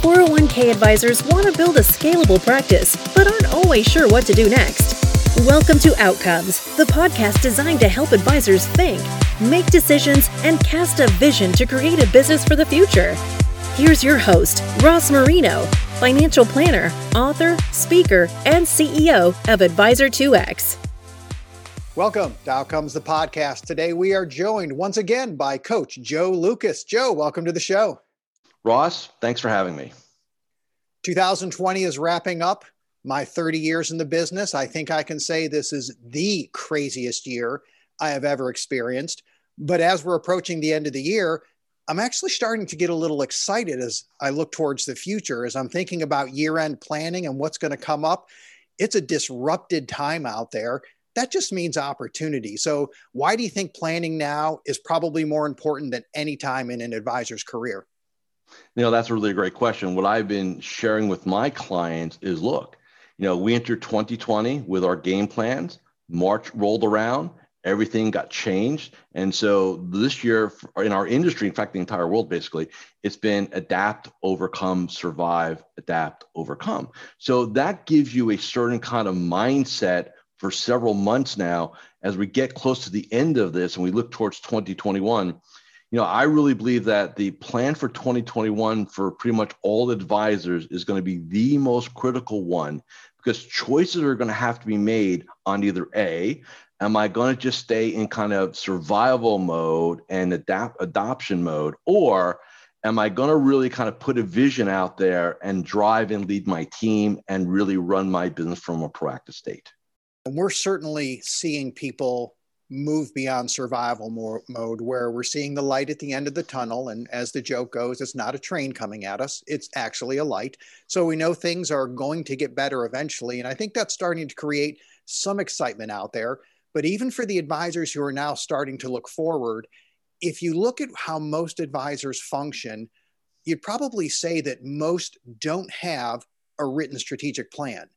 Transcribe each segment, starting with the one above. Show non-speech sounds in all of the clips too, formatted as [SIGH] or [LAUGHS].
401k advisors want to build a scalable practice, but aren't always sure what to do next. Welcome to Outcomes, the podcast designed to help advisors think, make decisions, and cast a vision to create a business for the future. Here's your host, Ross Marino, financial planner, author, speaker, and CEO of Advisor2X. Welcome to Outcomes the podcast. Today we are joined once again by Coach Joe Lucas. Joe, welcome to the show. Ross, thanks for having me. 2020 is wrapping up. My 30 years in the business, I think I can say this is the craziest year I have ever experienced. But as we're approaching the end of the year, I'm actually starting to get a little excited as I look towards the future, as I'm thinking about year end planning and what's going to come up. It's a disrupted time out there. That just means opportunity. So, why do you think planning now is probably more important than any time in an advisor's career? You know, that's a really great question. What I've been sharing with my clients is look, you know, we entered 2020 with our game plans, March rolled around, everything got changed. And so this year in our industry, in fact, the entire world basically, it's been adapt, overcome, survive, adapt, overcome. So that gives you a certain kind of mindset for several months now as we get close to the end of this and we look towards 2021 you know, I really believe that the plan for 2021 for pretty much all advisors is going to be the most critical one because choices are going to have to be made on either A, am I going to just stay in kind of survival mode and adapt adoption mode, or am I going to really kind of put a vision out there and drive and lead my team and really run my business from a proactive state? And we're certainly seeing people move beyond survival more, mode where we're seeing the light at the end of the tunnel. And as the joke goes, it's not a train coming at us, it's actually a light. So we know things are going to get better eventually. And I think that's starting to create some excitement out there. But even for the advisors who are now starting to look forward, if you look at how most advisors function, you'd probably say that most don't have a written strategic plan.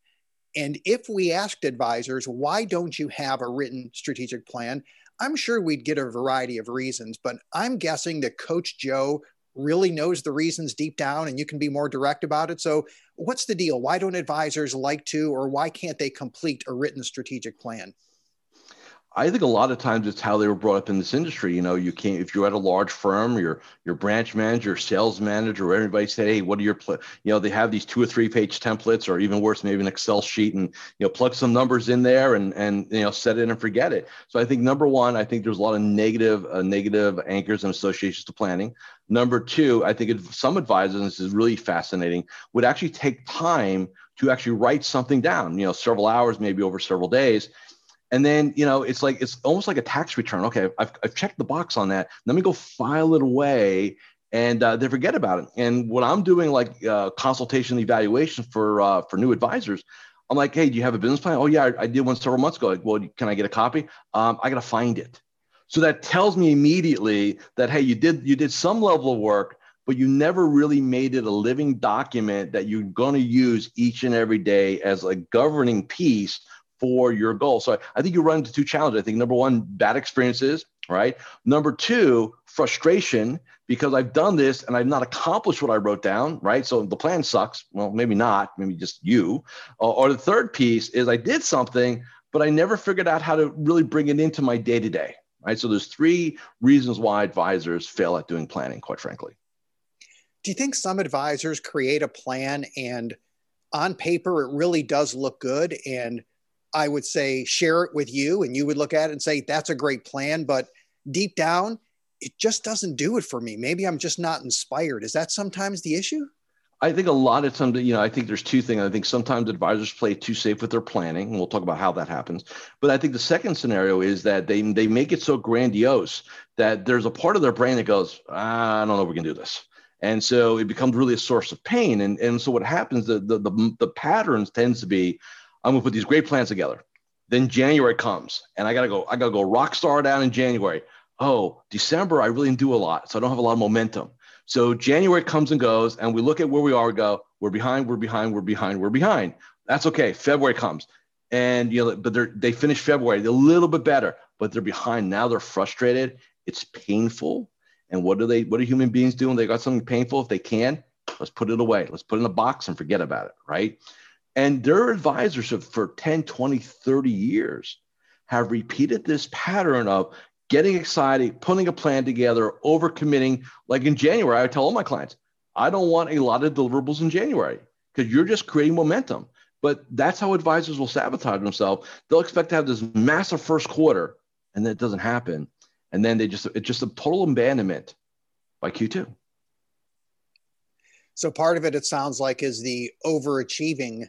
And if we asked advisors, why don't you have a written strategic plan? I'm sure we'd get a variety of reasons, but I'm guessing that Coach Joe really knows the reasons deep down and you can be more direct about it. So, what's the deal? Why don't advisors like to, or why can't they complete a written strategic plan? I think a lot of times it's how they were brought up in this industry. You know, you can't if you're at a large firm, your your branch manager, sales manager, everybody said, "Hey, what are your pl-? you know?" They have these two or three page templates, or even worse, maybe an Excel sheet, and you know, plug some numbers in there and and you know, set it and forget it. So I think number one, I think there's a lot of negative uh, negative anchors and associations to planning. Number two, I think some advisors, and this is really fascinating, would actually take time to actually write something down. You know, several hours, maybe over several days and then, you know, it's like, it's almost like a tax return. Okay, I've, I've checked the box on that. Let me go file it away and uh, they forget about it. And when I'm doing like uh, consultation evaluation for, uh, for new advisors, I'm like, hey, do you have a business plan? Oh, yeah, I, I did one several months ago. Like, well, can I get a copy? Um, I got to find it. So that tells me immediately that, hey, you did, you did some level of work, but you never really made it a living document that you're going to use each and every day as a governing piece for your goal. So I, I think you run into two challenges. I think number one, bad experiences, right? Number two, frustration because I've done this and I've not accomplished what I wrote down, right? So the plan sucks. Well, maybe not, maybe just you. Uh, or the third piece is I did something, but I never figured out how to really bring it into my day to day, right? So there's three reasons why advisors fail at doing planning, quite frankly. Do you think some advisors create a plan and on paper it really does look good and I would say share it with you and you would look at it and say, that's a great plan. But deep down, it just doesn't do it for me. Maybe I'm just not inspired. Is that sometimes the issue? I think a lot of times, you know, I think there's two things. I think sometimes advisors play too safe with their planning, and we'll talk about how that happens. But I think the second scenario is that they they make it so grandiose that there's a part of their brain that goes, ah, I don't know if we can do this. And so it becomes really a source of pain. And, and so what happens, the, the, the, the patterns tends to be, I'm gonna put these great plans together. Then January comes, and I gotta go. I gotta go rock star down in January. Oh, December, I really didn't do a lot, so I don't have a lot of momentum. So January comes and goes, and we look at where we are. We go, we're behind, we're behind, we're behind, we're behind. That's okay. February comes, and you know, but they they finish February they're a little bit better, but they're behind now. They're frustrated. It's painful. And what do they? What do human beings do when they got something painful? If they can, Let's put it away. Let's put it in a box and forget about it, right? And their advisors have, for 10, 20, 30 years have repeated this pattern of getting excited, putting a plan together, overcommitting. Like in January, I tell all my clients, I don't want a lot of deliverables in January because you're just creating momentum. But that's how advisors will sabotage themselves. They'll expect to have this massive first quarter, and then it doesn't happen. And then they just, it's just a total abandonment by Q2. So part of it, it sounds like, is the overachieving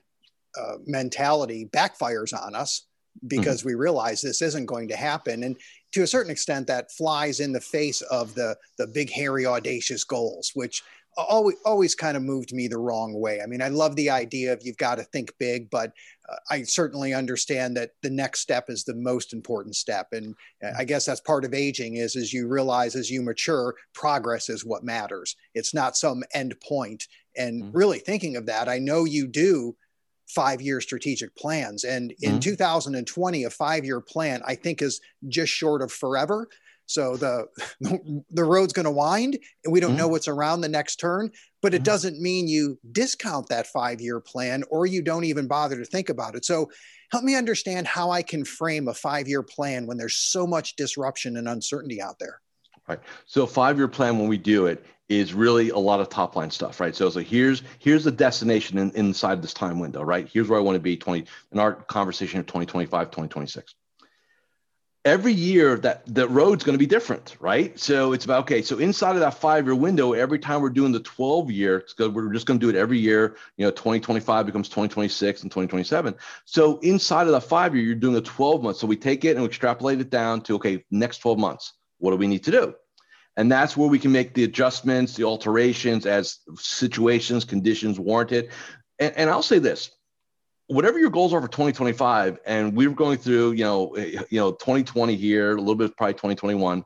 uh, mentality backfires on us because mm-hmm. we realize this isn't going to happen. And to a certain extent, that flies in the face of the the big, hairy, audacious goals, which always always kind of moved me the wrong way. I mean, I love the idea of you've got to think big, but uh, I certainly understand that the next step is the most important step, and uh, I guess that's part of aging is as you realize as you mature, progress is what matters. It's not some end point. And mm-hmm. really thinking of that, I know you do five year strategic plans. And in mm-hmm. 2020, a five year plan, I think, is just short of forever. So the [LAUGHS] the road's going to wind, and we don't mm-hmm. know what's around the next turn. But it mm-hmm. doesn't mean you discount that five year plan, or you don't even bother to think about it. So help me understand how I can frame a five year plan when there's so much disruption and uncertainty out there. Right. So five year plan when we do it is really a lot of top line stuff, right? So, here's here's the destination in, inside this time window, right? Here's where I want to be 20 in our conversation of 2025, 2026 every year that the road's going to be different, right? So it's about okay. So inside of that five-year window, every time we're doing the 12-year, it's good. We're just going to do it every year. You know, 2025 becomes 2026 and 2027. So inside of that five-year, you're doing a 12 month. So we take it and we extrapolate it down to okay, next 12 months. What do we need to do? And that's where we can make the adjustments, the alterations as situations, conditions warrant it. And, and I'll say this: whatever your goals are for 2025 and we are going through you know eh, you know 2020 here a little bit probably 2021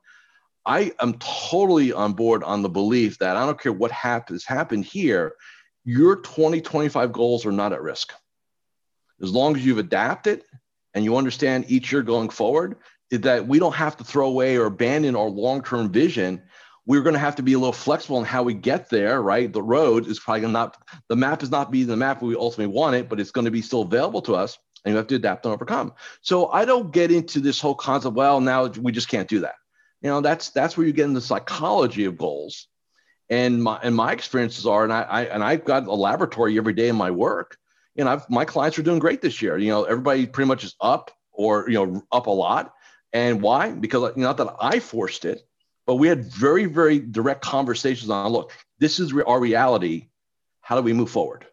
i am totally on board on the belief that i don't care what happens happened here your 2025 goals are not at risk as long as you've adapted and you understand each year going forward that we don't have to throw away or abandon our long-term vision we're going to have to be a little flexible in how we get there, right? The road is probably not, the map is not be the map we ultimately want it, but it's going to be still available to us and you have to adapt and overcome. So I don't get into this whole concept, well, now we just can't do that. You know, that's, that's where you get into the psychology of goals. And my, and my experiences are, and I, I and I've got a laboratory every day in my work. And I've, my clients are doing great this year. You know, everybody pretty much is up or, you know, up a lot. And why? Because not that I forced it, but we had very, very direct conversations on look, this is our reality. How do we move forward?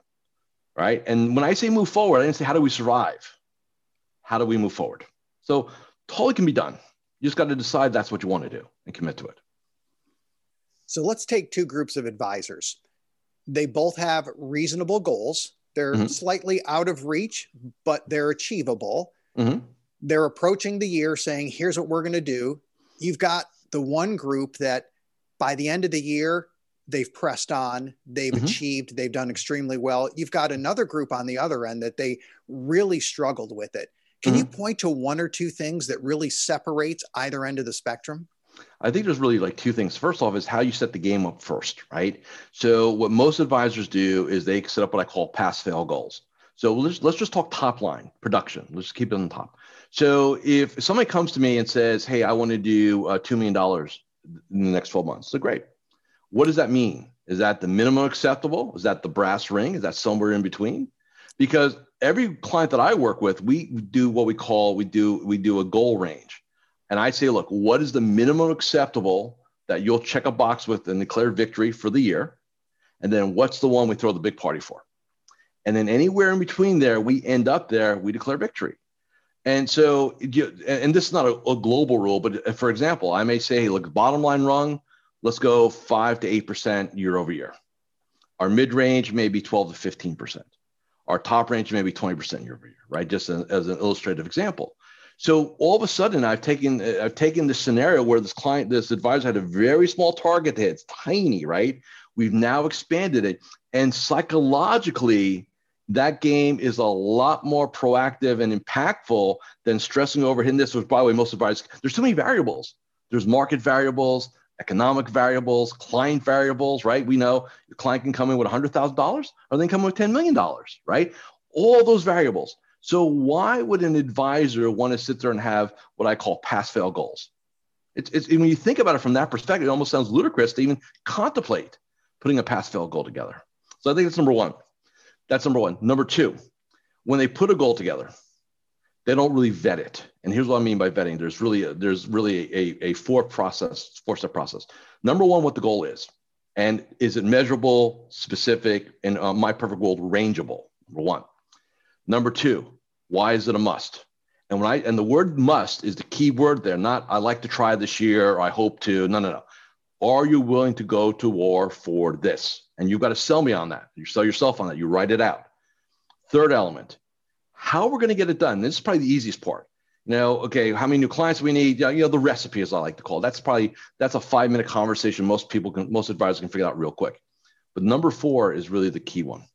Right. And when I say move forward, I didn't say how do we survive? How do we move forward? So totally can be done. You just got to decide that's what you want to do and commit to it. So let's take two groups of advisors. They both have reasonable goals. They're mm-hmm. slightly out of reach, but they're achievable. Mm-hmm. They're approaching the year saying, here's what we're going to do. You've got the one group that by the end of the year, they've pressed on, they've mm-hmm. achieved, they've done extremely well. You've got another group on the other end that they really struggled with it. Can mm-hmm. you point to one or two things that really separates either end of the spectrum? I think there's really like two things. First off, is how you set the game up first, right? So what most advisors do is they set up what I call pass fail goals. So let's let's just talk top line production. Let's keep it on the top. So if somebody comes to me and says, "Hey, I want to do uh, two million dollars in the next 12 months," so great. What does that mean? Is that the minimum acceptable? Is that the brass ring? Is that somewhere in between? Because every client that I work with, we do what we call we do we do a goal range, and I say, look, what is the minimum acceptable that you'll check a box with and declare victory for the year, and then what's the one we throw the big party for? And then anywhere in between there, we end up there, we declare victory. And so, and this is not a, a, global rule, but uh, for example, I may say, look, bottom line rung, let's go five to 8% year over year. Our mid range may be 12 to 15%. Our top range may be 20% year over year, right? Just as, as an illustrative example. So all of a sudden, I've taken uh, I've taken this scenario where this client, this advisor had a very small target that it's tiny, right? We've now expanded it, and psychologically, that game is a lot more proactive and impactful than stressing over hitting this. Which, by the way, most advisors, there's too many variables. There's market variables, economic variables, client variables, right? We know your client can come in with $100,000 or they can come in with $10 million, right? All those variables. So why would an advisor want to sit there and have what I call pass fail goals? It's, it's when you think about it from that perspective, it almost sounds ludicrous to even contemplate putting a pass fail goal together. So I think that's number one. That's number one. Number two, when they put a goal together, they don't really vet it. And here's what I mean by vetting. There's really a, there's really a, a four process, four step process. Number one, what the goal is, and is it measurable, specific, and uh, my perfect world rangeable? Number one. Number two, why is it a must? And when I and the word must is the key word there. Not I like to try this year or I hope to. No, no, no. Are you willing to go to war for this? And you've got to sell me on that. You sell yourself on that. You write it out. Third element, how we're going to get it done. This is probably the easiest part. You know, okay, how many new clients we need? You know, the recipe, as I like to call it. That's probably that's a five minute conversation. Most people can, most advisors can figure out real quick. But number four is really the key one.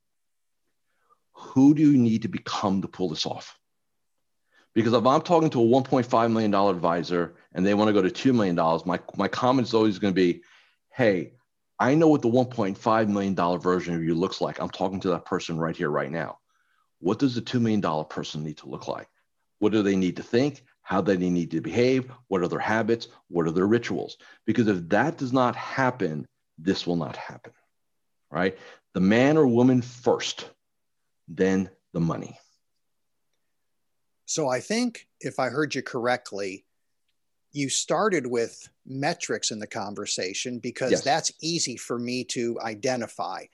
Who do you need to become to pull this off? Because if I'm talking to a $1.5 million advisor and they want to go to $2 million, my, my comment is always going to be, hey, I know what the $1.5 million version of you looks like. I'm talking to that person right here, right now. What does the $2 million person need to look like? What do they need to think? How do they need to behave? What are their habits? What are their rituals? Because if that does not happen, this will not happen, right? The man or woman first, then the money. So I think if I heard you correctly, you started with metrics in the conversation because yes. that's easy for me to identify.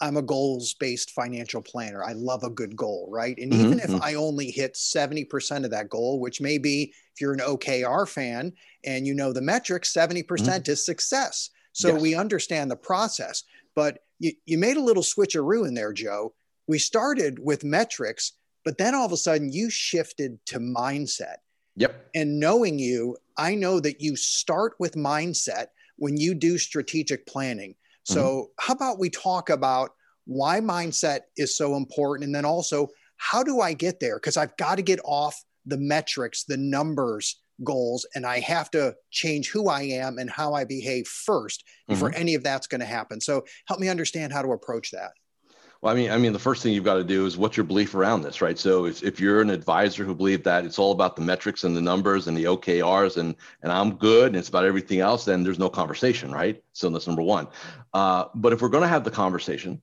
I'm a goals based financial planner. I love a good goal, right? And mm-hmm. even if mm-hmm. I only hit 70% of that goal, which may be if you're an OKR fan and you know the metrics, 70% mm hmm is success. So yes. we understand the process. But you, you made a little switcheroo in there, Joe. We started with metrics, but then all of a sudden you shifted to mindset. Yep. And knowing you, I know that you start with mindset when you do strategic planning. So, mm-hmm. how about we talk about why mindset is so important? And then also, how do I get there? Because I've got to get off the metrics, the numbers goals, and I have to change who I am and how I behave first before mm-hmm. any of that's going to happen. So, help me understand how to approach that. Well, I mean, I mean, the first thing you've got to do is what's your belief around this, right? So if, if you're an advisor who believe that it's all about the metrics and the numbers and the OKRs and and I'm good and it's about everything else, then there's no conversation, right? So that's number one. Uh, but if we're going to have the conversation,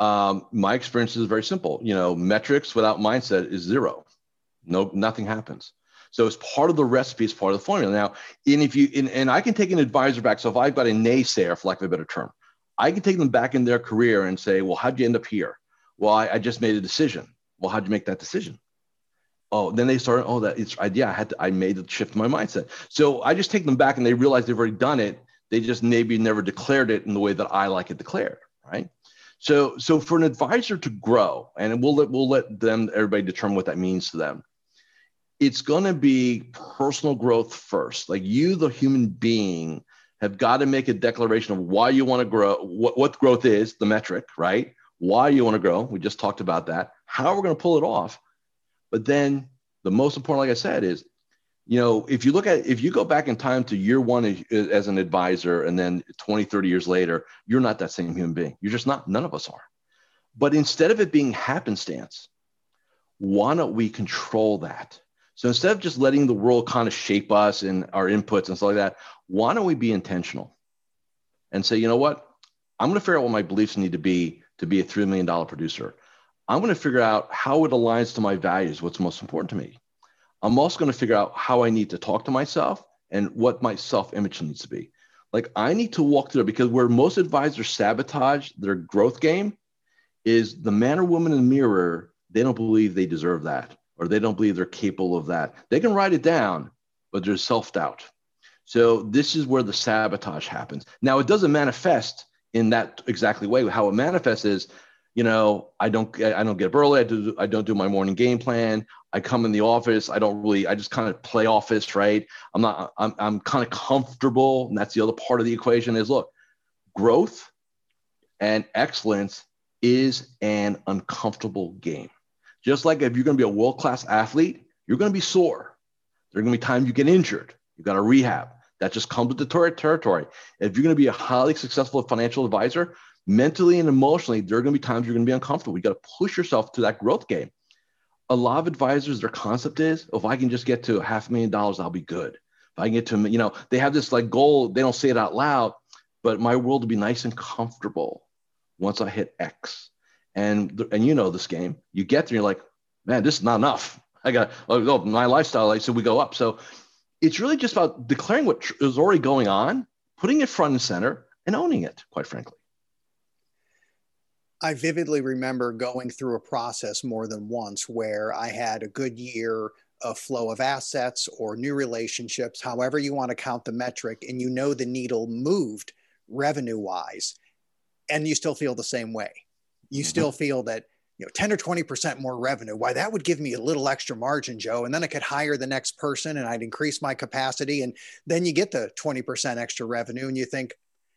um, my experience is very simple. You know, metrics without mindset is zero. No, nothing happens. So it's part of the recipe, it's part of the formula. Now, and if you and, and I can take an advisor back. So if I've got a naysayer, for lack of a better term, I can take them back in their career and say, well, how'd you end up here? Well, I, I just made a decision. Well, how'd you make that decision? Oh, then they start, oh, that it's, I, yeah, I had to, I made the shift in my mindset. So I just take them back and they realize they've already done it. They just maybe never declared it in the way that I like it declared. Right. So, so for an advisor to grow, and we'll let, we'll let them, everybody determine what that means to them. It's going to be personal growth first. Like you, the human being, have got to make a declaration of why you want to grow, what, what growth is, the metric, right? Why you want to grow. We just talked about that. How we're going to pull it off. But then the most important, like I said, is, you know, if you look at, if you go back in time to year one as an advisor and then 20, 30 years later, you're not that same human being. You're just not, none of us are. But instead of it being happenstance, why don't we control that? So instead of just letting the world kind of shape us and our inputs and stuff like that, why don't we be intentional and say, you know what? I'm going to figure out what my beliefs need to be to be a $3 million producer. I'm going to figure out how it aligns to my values, what's most important to me. I'm also going to figure out how I need to talk to myself and what my self image needs to be. Like I need to walk through because where most advisors sabotage their growth game is the man or woman in the mirror, they don't believe they deserve that or they don't believe they're capable of that. They can write it down, but there's self doubt. So this is where the sabotage happens. Now it doesn't manifest in that exactly way. How it manifests is, you know, I don't I don't get up early. I do I don't do my morning game plan. I come in the office. I don't really. I just kind of play office, right? I'm not. I'm I'm kind of comfortable, and that's the other part of the equation. Is look, growth and excellence is an uncomfortable game. Just like if you're going to be a world class athlete, you're going to be sore. There are going to be times you get injured. You got to rehab. That just comes with the territory. If you're going to be a highly successful financial advisor, mentally and emotionally, there are going to be times you're going to be uncomfortable. You got to push yourself to that growth game. A lot of advisors, their concept is, oh, if I can just get to a half a million dollars, I'll be good. If I can get to, you know, they have this like goal. They don't say it out loud, but my world will be nice and comfortable once I hit X. And and you know this game. You get there, you're like, man, this is not enough. I got oh, oh my lifestyle. I so we go up. So it's really just about declaring what is already going on, putting it front and center, and owning it. Quite frankly. I vividly remember going through a process more than once where I had a good year of flow of assets or new relationships, however you want to count the metric, and you know the needle moved revenue wise, and you still feel the same way. You mm-hmm. still feel that you know 10 or 20% more revenue why that would give me a little extra margin joe and then i could hire the next person and i'd increase my capacity and then you get the 20% extra revenue and you think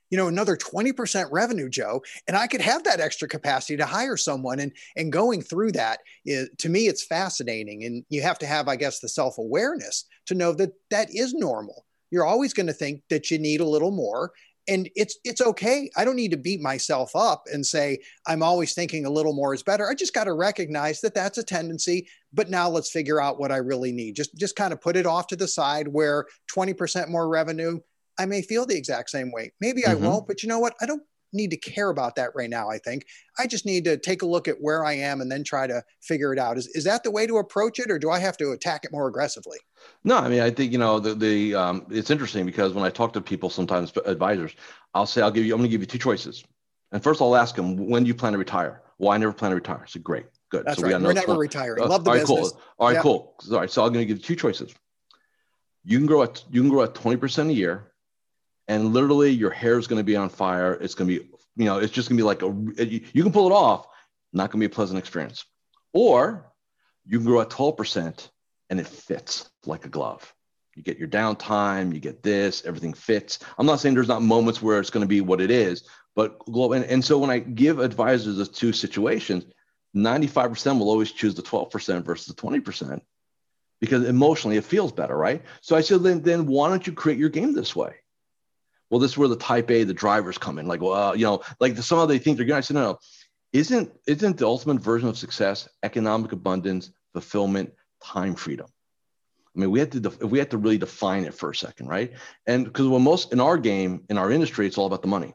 you know another 20% revenue joe and i could have that extra capacity to hire someone and and going through that is, to me it's fascinating and you have to have i guess the self-awareness to know that that is normal you're always going to think that you need a little more and it's it's okay. I don't need to beat myself up and say i'm always thinking a little more is better. I just got to recognize that that's a tendency but now let's figure out what i really need. Just just kind of put it off to the side where 20% more revenue i may feel the exact same way. Maybe mm-hmm. i won't but you know what? I don't need to care about that right now i think. I just need to take a look at where i am and then try to figure it out. Is, is that the way to approach it or do i have to attack it more aggressively? No i mean i think you know the, the um, it's interesting because when i talk to people sometimes advisors i'll say i'll give you i'm going to give you two choices. And first i'll ask them when do you plan to retire? Well i never plan to retire. So great good. That's so right. we we're never retiring. Uh, love the all right, business. Cool all right cool. All right so i'm going to give you two choices. You can grow at you can grow at 20% a year and literally your hair is going to be on fire. It's going to be, you know, it's just going to be like a, you can pull it off, not going to be a pleasant experience. Or you can grow at 12% and it fits like a glove. You get your downtime, you get this, everything fits. I'm not saying there's not moments where it's going to be what it is, but and, and so when I give advisors the two situations, 95% will always choose the 12% versus the 20% because emotionally it feels better, right? So I said, then, then why don't you create your game this way? Well, this is where the type A, the drivers come in. Like, well, uh, you know, like the, somehow they think they're going. I said, no, no, isn't isn't the ultimate version of success economic abundance, fulfillment, time freedom? I mean, we had to def- we had to really define it for a second, right? And because when most in our game, in our industry, it's all about the money,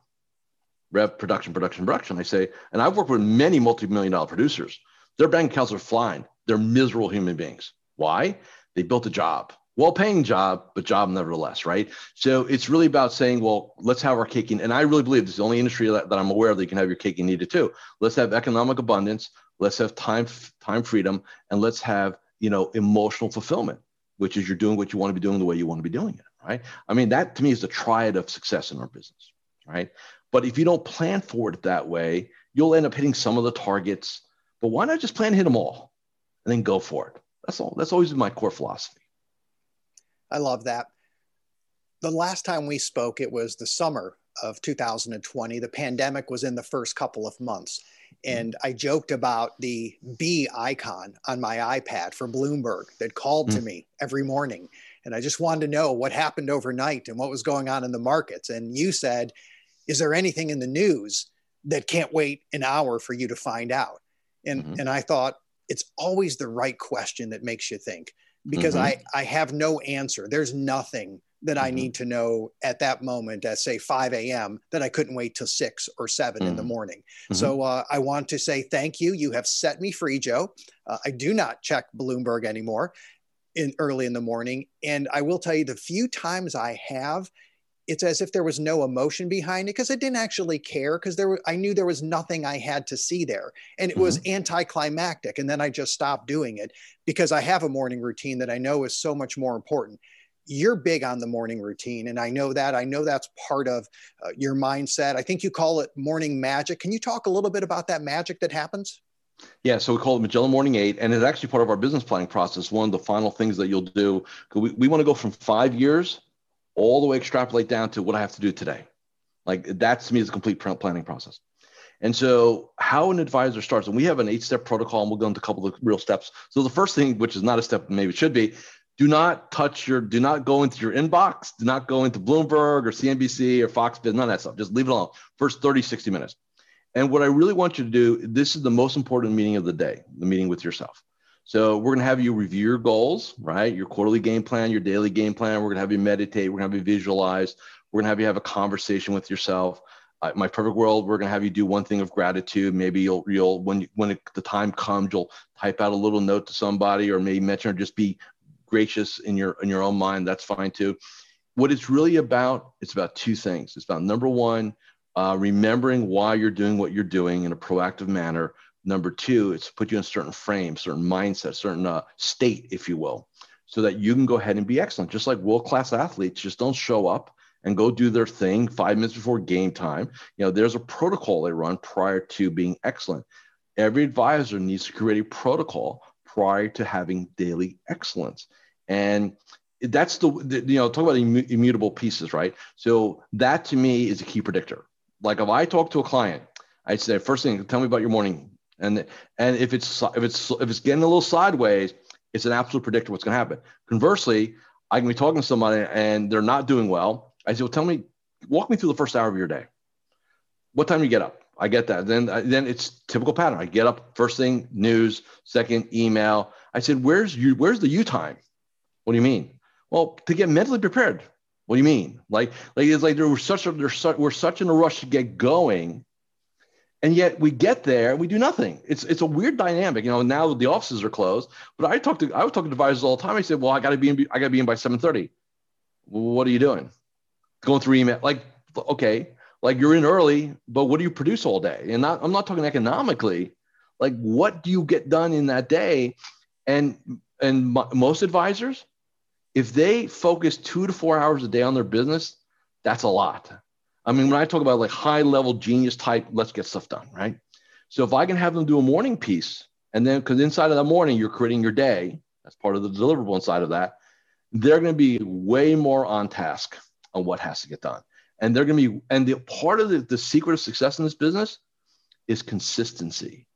rev, production, production, production. I say, and I've worked with many multi-million dollar producers. Their bank accounts are flying. They're miserable human beings. Why? They built a job well paying job, but job nevertheless, right? So it's really about saying, well, let's have our cake and I really believe this is the only industry that, that I'm aware of that you can have your cake and eat it too. Let's have economic abundance, let's have time time freedom, and let's have you know emotional fulfillment, which is you're doing what you want to be doing the way you want to be doing it, right? I mean, that to me is the triad of success in our business, right? But if you don't plan for it that way, you'll end up hitting some of the targets. But why not just plan to hit them all and then go for it? That's all. That's always been my core philosophy. I love that. The last time we spoke, it was the summer of 2020. The pandemic was in the first couple of months. Mm-hmm. And I joked about the B icon on my iPad for Bloomberg that called mm-hmm. to mm. me every morning. And I just wanted to know what happened overnight and what was going on in the markets. And you said, Is there anything in the news that can't wait an hour for you to find out? And, mm-hmm. and I thought, it's always the right question that makes you think because mm-hmm. I, I have no answer. There's nothing that mm-hmm. I need to know at that moment at say 5 a.m. that I couldn't wait till 6 or 7 mm-hmm. in the mm-hmm. morning. Mm-hmm. So uh, I want to say thank you. You have set me free, Joe. Uh, I do not check Bloomberg anymore in early in the morning. And I will tell you the few times I have, it's as if there was no emotion behind it because I didn't actually care because there were, I knew there was nothing I had to see there and it mm-hmm. was anticlimactic and then I just stopped doing it because I have a morning routine that I know is so much more important. You're big on the morning routine and I know that I know that's part of uh, your mindset. I think you call it morning magic. Can you talk a little bit about that magic that happens? Yeah, so we call it Magellan Morning 8, and it's actually part of our business planning process. One of the final things that you'll do, we, we want to go from five years all the way extrapolate down to what I have to do today. Like that to me is a complete planning process. And so, how an advisor starts, and we have an eight step protocol, and we'll go into a couple of real steps. So, the first thing, which is not a step, maybe it should be, do not touch your, do not go into your inbox, do not go into Bloomberg or CNBC or Fox none of that stuff. Just leave it alone. First 30, 60 minutes. And what I really want you to do, this is the most important meeting of the day, the meeting with yourself. So we're going to have you review your goals, right? Your quarterly game plan, your daily game plan. We're going to have you meditate. We're going to have you visualize. We're going to have you have a conversation with yourself. Uh, my perfect world, we're going to have you do one thing of gratitude. Maybe you'll, you'll when when the time comes, you'll type out a little note to somebody, or maybe mention, or just be gracious in your in your own mind. That's fine too. What it's really about, it's about two things. It's about number one, uh, remembering why you're doing what you're doing in a proactive manner Number two, it's put you in a certain frame, certain mindset, certain uh, state, if you will, so that you can go ahead and be excellent. Just like world class athletes just don't show up and go do their thing five minutes before game time. You know, there's a protocol they run prior to being excellent. Every advisor needs to create a protocol prior to having daily excellence. And that's the, the you know, talk about immutable pieces, right? So that to me is a key predictor. Like if I talk to a client, I say, first thing, tell me about your morning and and if it's if it's if it's getting a little sideways, it's an absolute predictor what's going to happen. Conversely, I can be talking to somebody and they're not doing well. I say, well, tell me, walk me through the first hour of your day. What time you get up? I get that. Then then it's typical pattern. I get up first thing news, second email. I said, where's you? Where's the you time? What do you mean? Well, to get mentally prepared. What do you mean? Like like it's like there was such a there's such, we're such in a rush to get going and yet we get there and we do nothing. It's it's a weird dynamic, you know. Now the offices are closed, but I talked to I was talking to advisors all the time. I said, "Well, I got to be in, I got to be in by seven thirty. Well, what are you doing? Going through email? Like, okay, like you're in early, but what do you produce all day? And not, I'm not talking economically. Like, what do you get done in that day? And and most advisors, if they focus two to four hours a day on their business, that's a lot. I mean, when I talk about like high level genius type, let's get stuff done, right? So if I can have them do a morning piece, and then because inside of that morning you're creating your day, that's part of the deliverable inside of that, they're going to be way more on task on what has to get done. And they're going to be, and the part of the, the secret of success in this business is consistency.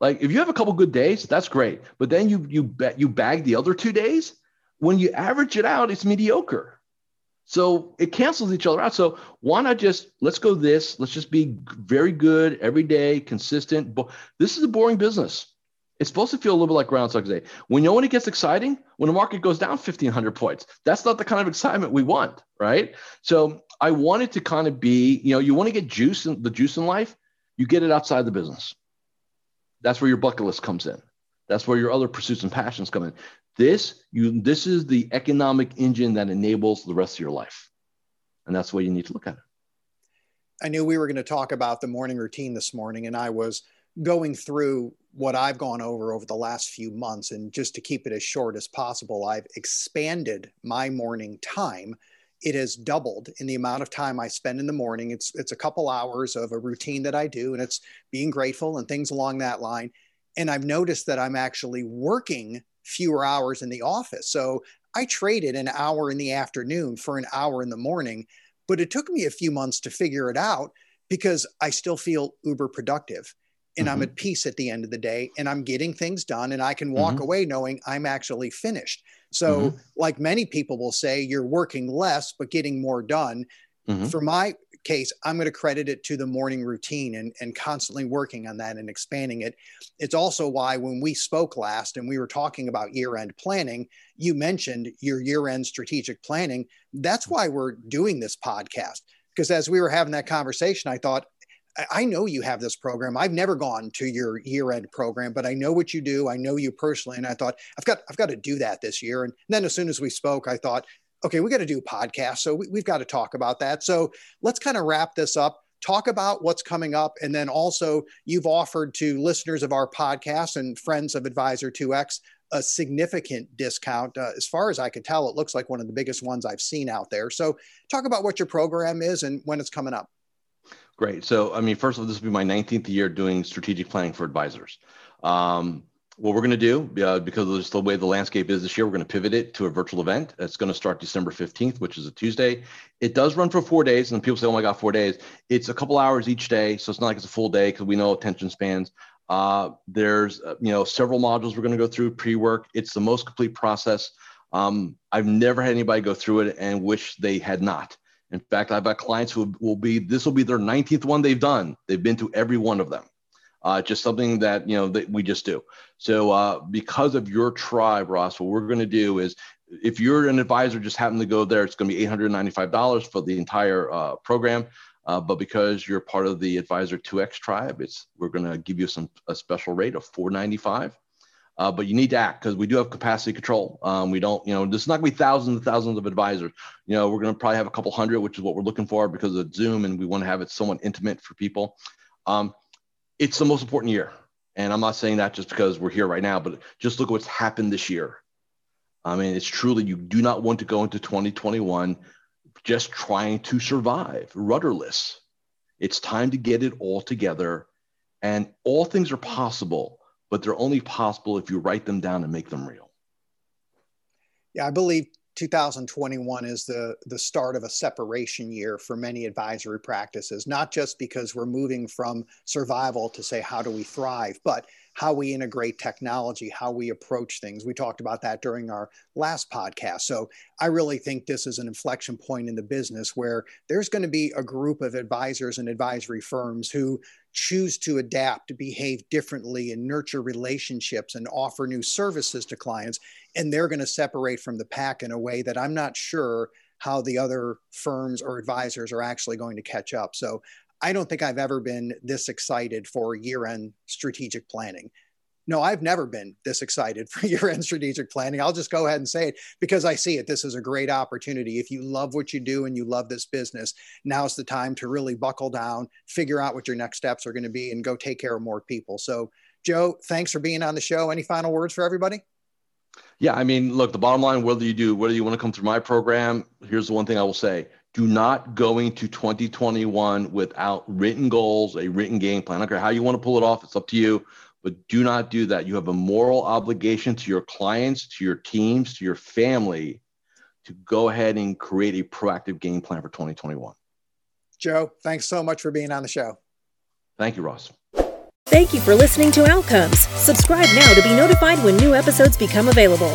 Like if you have a couple good days, that's great. But then you you bet you bag the other two days. When you average it out, it's mediocre. So it cancels each other out. So why not just let's go this? Let's just be very good every day, consistent. But this is a boring business. It's supposed to feel a little bit like Groundhog Day. We know when it gets exciting, when the market goes down 1,500 points. That's not the kind of excitement we want, right? So I wanted to kind of be, you know, you want to get juice in the juice in life, you get it outside the business. That's where your bucket list comes in. That's where your other pursuits and passions come in. This you this is the economic engine that enables the rest of your life. And that's the way you need to look at it. I knew we were going to talk about the morning routine this morning, and I was going through what I've gone over over the last few months. And just to keep it as short as possible, I've expanded my morning time. It has doubled in the amount of time I spend in the morning. It's it's a couple hours of a routine that I do, and it's being grateful and things along that line. And I've noticed that I'm actually working fewer hours in the office. So I traded an hour in the afternoon for an hour in the morning, but it took me a few months to figure it out because I still feel uber productive and mm-hmm. I'm at peace at the end of the day and I'm getting things done and I can walk mm-hmm. away knowing I'm actually finished. So, mm-hmm. like many people will say, you're working less but getting more done. Mm-hmm. For my case, I'm going to credit it to the morning routine and, and constantly working on that and expanding it. It's also why when we spoke last and we were talking about year end planning, you mentioned your year end strategic planning. That's why we're doing this podcast. Because as we were having that conversation, I thought, I know you have this program. I've never gone to your year-end program, but I know what you do. I know you personally, and I thought I've got I've got to do that this year. And then as soon as we spoke, I thought okay, we got to do podcasts. So we, we've got to talk about that. So let's kind of wrap this up talk about what's coming up. And then also, you've offered to listeners of our podcast and friends of Advisor 2X a significant discount. Uh, as far as I could tell, it looks like one of the biggest ones I've seen out there. So, talk about what your program is and when it's coming up. Great. So, I mean, first of all, this will be my 19th year doing strategic planning for advisors. Um, what we're going to do, uh, because of the way the landscape is this year, we're going to pivot it to a virtual event. It's going to start December 15th, which is a Tuesday. It does run for four days, and people say, oh my God, four days. It's a couple hours each day, so it's not like it's a full day because we know attention spans. Uh, there's, uh, you know, several modules we're going to go through pre-work. It's the most complete process Um, I've never had anybody go through it and wish they had not. In fact, I've got clients who will be, this will be their 19th one they've done. They've been to every one of them. Uh, just something that, you know, that we just do. So uh, because of your tribe, Ross, what we're going to do is if you're an advisor, just happen to go there, it's going to be $895 for the entire uh, program. Uh, but because you're part of the Advisor 2X tribe, it's we're going to give you some a special rate of 495. Uh, but you need to act because we do have capacity control. Um, we don't, you know, there's not going to be thousands and thousands of advisors. You know, we're going to probably have a couple hundred, which is what we're looking for because of Zoom, and we want to have it somewhat intimate for people. Um, it's the most important year, and I'm not saying that just because we're here right now, but just look at what's happened this year. I mean, it's truly you do not want to go into 2021 just trying to survive, rudderless. It's time to get it all together, and all things are possible but they're only possible if you write them down and make them real. Yeah, I believe 2021 is the the start of a separation year for many advisory practices not just because we're moving from survival to say how do we thrive but how we integrate technology how we approach things we talked about that during our last podcast so i really think this is an inflection point in the business where there's going to be a group of advisors and advisory firms who choose to adapt, behave differently, and nurture relationships and offer new services to clients. And they're going to separate from the pack in a way that I'm not sure how the other firms or advisors are actually going to catch up. So I don't think I've ever been this excited for year end strategic planning no, I've never been this excited [LAUGHS] for year end strategic planning. I'll just go ahead and say it because I see it. This is a great opportunity. If you love what you do and you love this business, now's the time to really buckle down, figure out what your next steps are going to be, and go take care of more people. So, Joe, thanks for being on the show. Any final words for everybody? Yeah, I mean, look, the bottom line, whether you do, whether you want to come through my program, here's the one thing I will say do not go into 2021 without written goals, a written game plan. I don't care how you want to pull it off, it's up to you but do not do that. You have a moral obligation to your clients, to your teams, to your family to go ahead and create a proactive game plan for 2021. Joe, thanks so much for being on the show. Thank you, Ross. Thank you for listening to Outcomes. Subscribe now to be notified when new episodes become available.